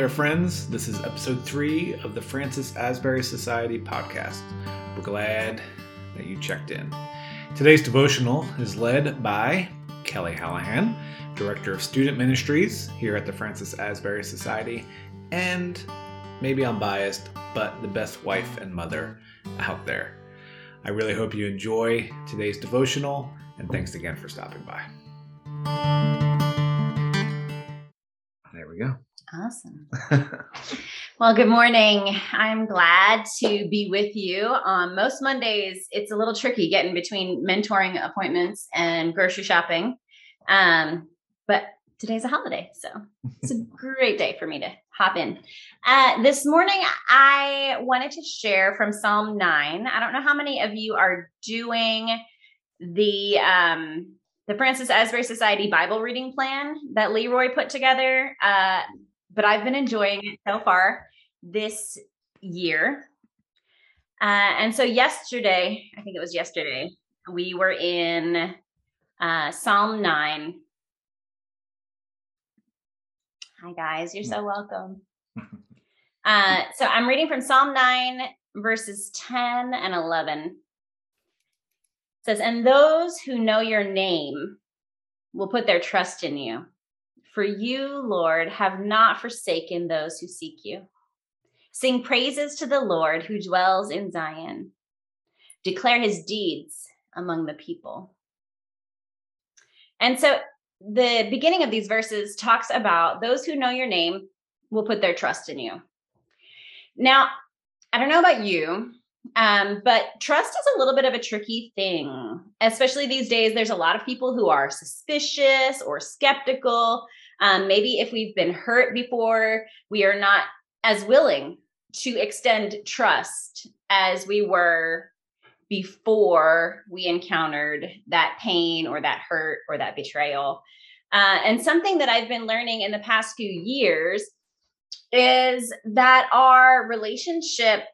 there, friends. This is episode three of the Francis Asbury Society podcast. We're glad that you checked in. Today's devotional is led by Kelly Hallahan, Director of Student Ministries here at the Francis Asbury Society, and maybe I'm biased, but the best wife and mother out there. I really hope you enjoy today's devotional, and thanks again for stopping by. There we go. Awesome. well, good morning. I'm glad to be with you. Um, most Mondays, it's a little tricky getting between mentoring appointments and grocery shopping. Um, but today's a holiday, so it's a great day for me to hop in. Uh, this morning, I wanted to share from Psalm 9. I don't know how many of you are doing the um, the Francis Asbury Society Bible reading plan that Leroy put together. Uh, but I've been enjoying it so far this year. Uh, and so yesterday, I think it was yesterday, we were in uh, Psalm 9. Hi, guys. You're so welcome. Uh, so I'm reading from Psalm 9, verses 10 and 11. It says, And those who know your name will put their trust in you. For you, Lord, have not forsaken those who seek you. Sing praises to the Lord who dwells in Zion. Declare his deeds among the people. And so the beginning of these verses talks about those who know your name will put their trust in you. Now, I don't know about you, um, but trust is a little bit of a tricky thing, especially these days. There's a lot of people who are suspicious or skeptical. Um, maybe if we've been hurt before, we are not as willing to extend trust as we were before we encountered that pain or that hurt or that betrayal. Uh, and something that I've been learning in the past few years is that our relationship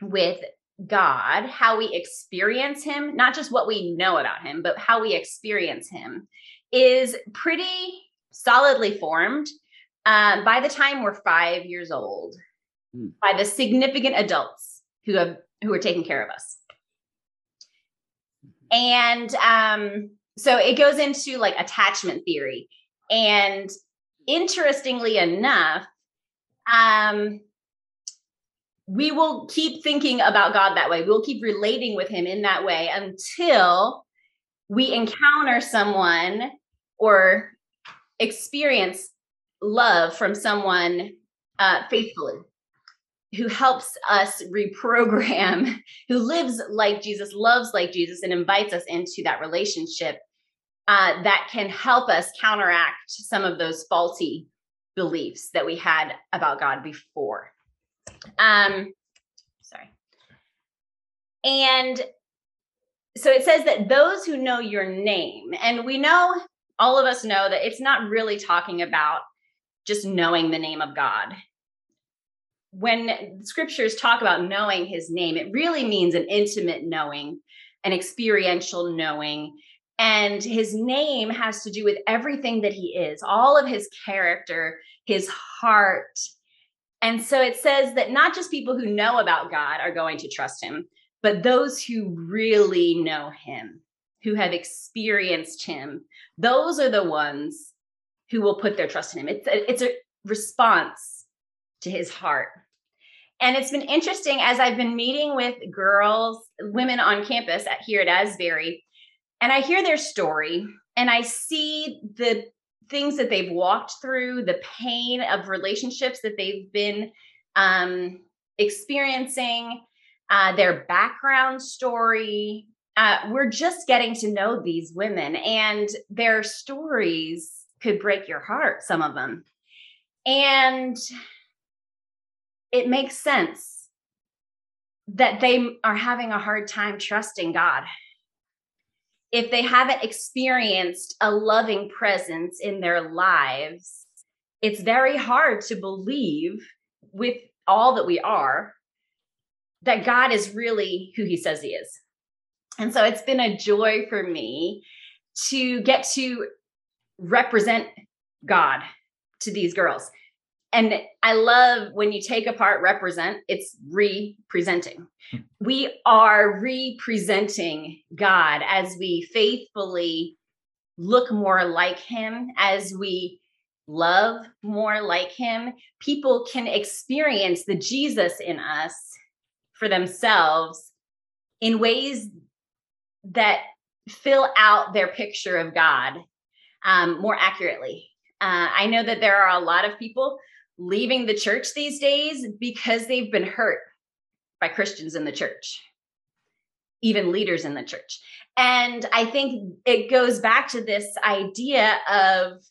with God, how we experience Him, not just what we know about Him, but how we experience Him, is pretty solidly formed um, by the time we're five years old mm. by the significant adults who have who are taking care of us. And um, so it goes into like attachment theory. And interestingly enough um, we will keep thinking about god that way. We'll keep relating with him in that way until we encounter someone or experience love from someone uh, faithfully who helps us reprogram, who lives like Jesus, loves like Jesus, and invites us into that relationship uh, that can help us counteract some of those faulty beliefs that we had about God before. Um, sorry. And so it says that those who know your name, and we know all of us know that it's not really talking about just knowing the name of God. When scriptures talk about knowing his name, it really means an intimate knowing, an experiential knowing. And his name has to do with everything that he is, all of his character, his heart. And so it says that not just people who know about God are going to trust him, but those who really know him who have experienced him, those are the ones who will put their trust in him. It's a, it's a response to his heart. And it's been interesting as I've been meeting with girls, women on campus at, here at Asbury, and I hear their story and I see the things that they've walked through, the pain of relationships that they've been um, experiencing, uh, their background story, uh, we're just getting to know these women and their stories could break your heart, some of them. And it makes sense that they are having a hard time trusting God. If they haven't experienced a loving presence in their lives, it's very hard to believe with all that we are that God is really who he says he is. And so it's been a joy for me to get to represent God to these girls. and I love when you take apart represent, it's representing. Hmm. we are representing God as we faithfully look more like Him, as we love more like Him. People can experience the Jesus in us for themselves in ways that fill out their picture of God um, more accurately. Uh, I know that there are a lot of people leaving the church these days because they've been hurt by Christians in the church, even leaders in the church. And I think it goes back to this idea of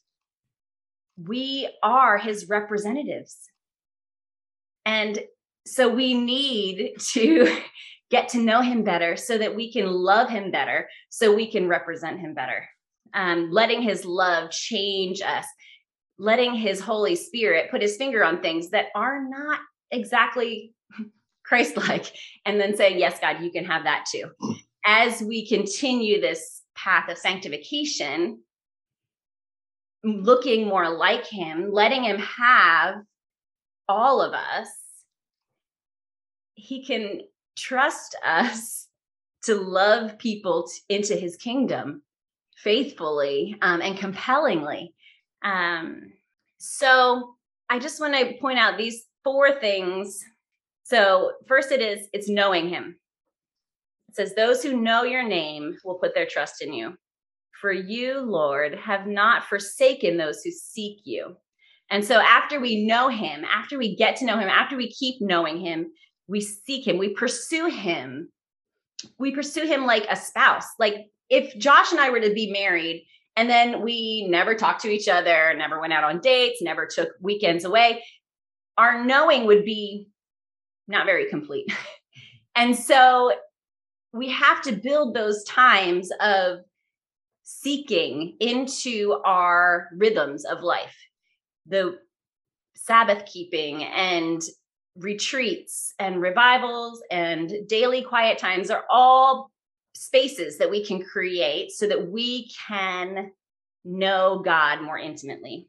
we are his representatives. And so we need to get to know him better so that we can love him better, so we can represent him better. Um, letting his love change us, letting his Holy Spirit put his finger on things that are not exactly Christ like, and then saying, Yes, God, you can have that too. As we continue this path of sanctification, looking more like him, letting him have all of us, he can trust us to love people t- into his kingdom faithfully um, and compellingly. Um, so I just want to point out these four things. So first it is it's knowing him. It says those who know your name will put their trust in you. For you, Lord, have not forsaken those who seek you. And so after we know him, after we get to know him, after we keep knowing him, we seek him, we pursue him. We pursue him like a spouse. Like if Josh and I were to be married and then we never talked to each other, never went out on dates, never took weekends away, our knowing would be not very complete. and so we have to build those times of seeking into our rhythms of life the sabbath keeping and retreats and revivals and daily quiet times are all spaces that we can create so that we can know God more intimately.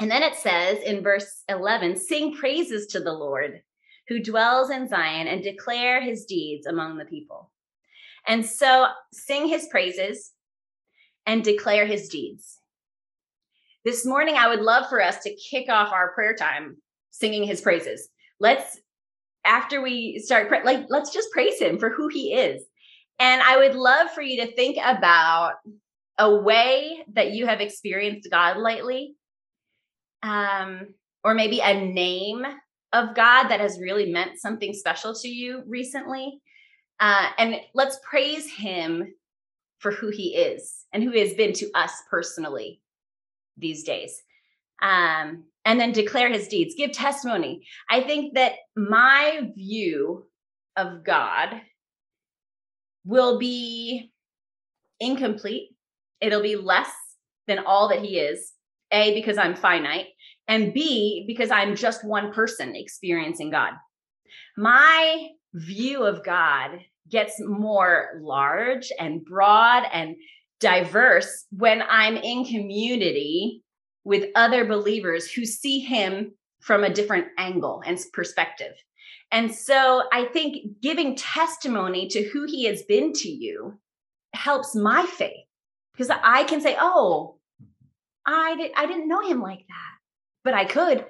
And then it says in verse 11 sing praises to the Lord who dwells in Zion and declare his deeds among the people. And so sing his praises and declare his deeds. This morning, I would love for us to kick off our prayer time singing his praises. Let's, after we start, like, let's just praise him for who he is and I would love for you to think about a way that you have experienced God lately, um, or maybe a name of God that has really meant something special to you recently. Uh, and let's praise Him for who He is and who He has been to us personally these days. Um, and then declare His deeds, give testimony. I think that my view of God will be incomplete. It'll be less than all that he is. A, because I'm finite, and B, because I'm just one person experiencing God. My view of God gets more large and broad and diverse when I'm in community with other believers who see him from a different angle and perspective. And so I think giving testimony to who he has been to you helps my faith because I can say, "Oh, I did I didn't know him like that, but I could.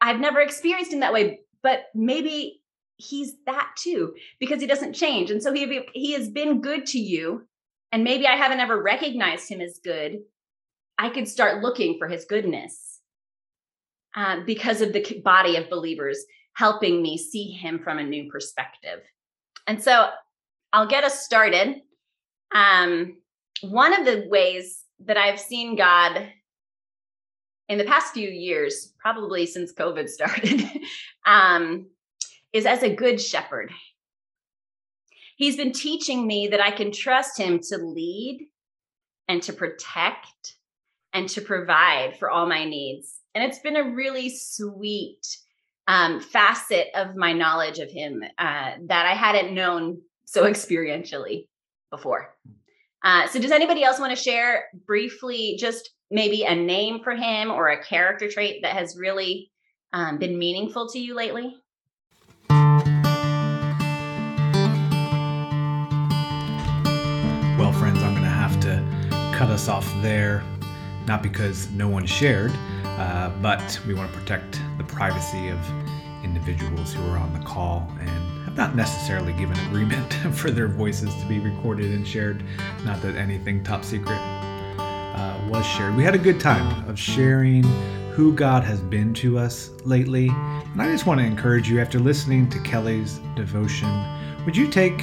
I've never experienced him that way, but maybe he's that too because he doesn't change. And so he he has been good to you and maybe I haven't ever recognized him as good. I could start looking for his goodness uh, because of the body of believers helping me see him from a new perspective. And so I'll get us started. Um, one of the ways that I've seen God in the past few years, probably since COVID started, um, is as a good shepherd. He's been teaching me that I can trust him to lead and to protect and to provide for all my needs. And it's been a really sweet um, facet of my knowledge of him uh, that I hadn't known so experientially before. Uh, so, does anybody else want to share briefly just maybe a name for him or a character trait that has really um, been meaningful to you lately? Well, friends, I'm going to have to cut us off there, not because no one shared, uh, but we want to protect the privacy of individuals who are on the call and have not necessarily given agreement for their voices to be recorded and shared. Not that anything top secret uh, was shared. We had a good time of sharing who God has been to us lately. And I just want to encourage you after listening to Kelly's devotion, would you take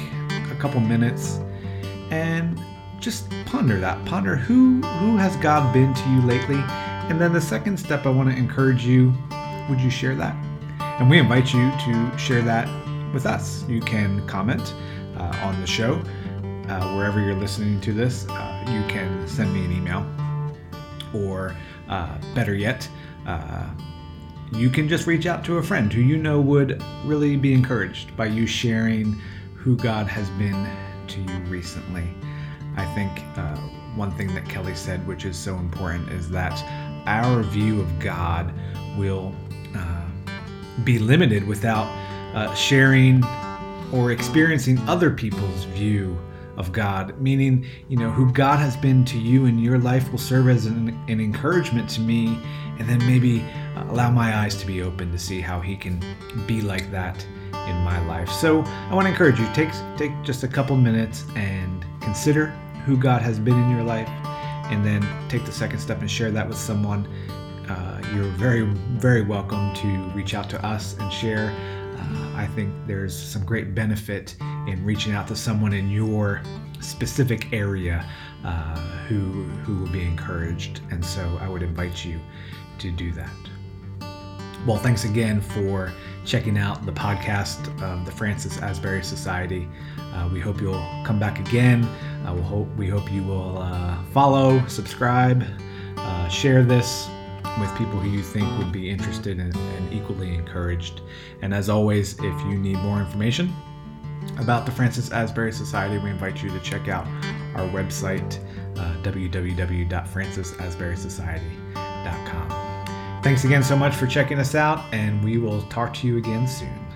a couple minutes and just ponder that. Ponder who who has God been to you lately? And then the second step I want to encourage you, would you share that? And we invite you to share that with us. You can comment uh, on the show uh, wherever you're listening to this. Uh, you can send me an email, or uh, better yet, uh, you can just reach out to a friend who you know would really be encouraged by you sharing who God has been to you recently. I think uh, one thing that Kelly said, which is so important, is that our view of God will uh, be limited without uh, sharing or experiencing other people's view of God, meaning, you know, who God has been to you in your life will serve as an, an encouragement to me, and then maybe uh, allow my eyes to be open to see how He can be like that in my life. So I want to encourage you take take just a couple minutes and consider who God has been in your life, and then take the second step and share that with someone. Uh, you're very very welcome to reach out to us and share. Uh, I think there's some great benefit in reaching out to someone in your specific area uh, who who will be encouraged, and so I would invite you to do that. Well, thanks again for checking out the podcast of the Francis Asbury Society. Uh, we hope you'll come back again. Uh, we'll hope, we hope you will uh, follow, subscribe, uh, share this with people who you think would be interested and, and equally encouraged. And as always, if you need more information about the Francis Asbury Society, we invite you to check out our website, uh, www.francisasburysociety.com. Thanks again so much for checking us out, and we will talk to you again soon.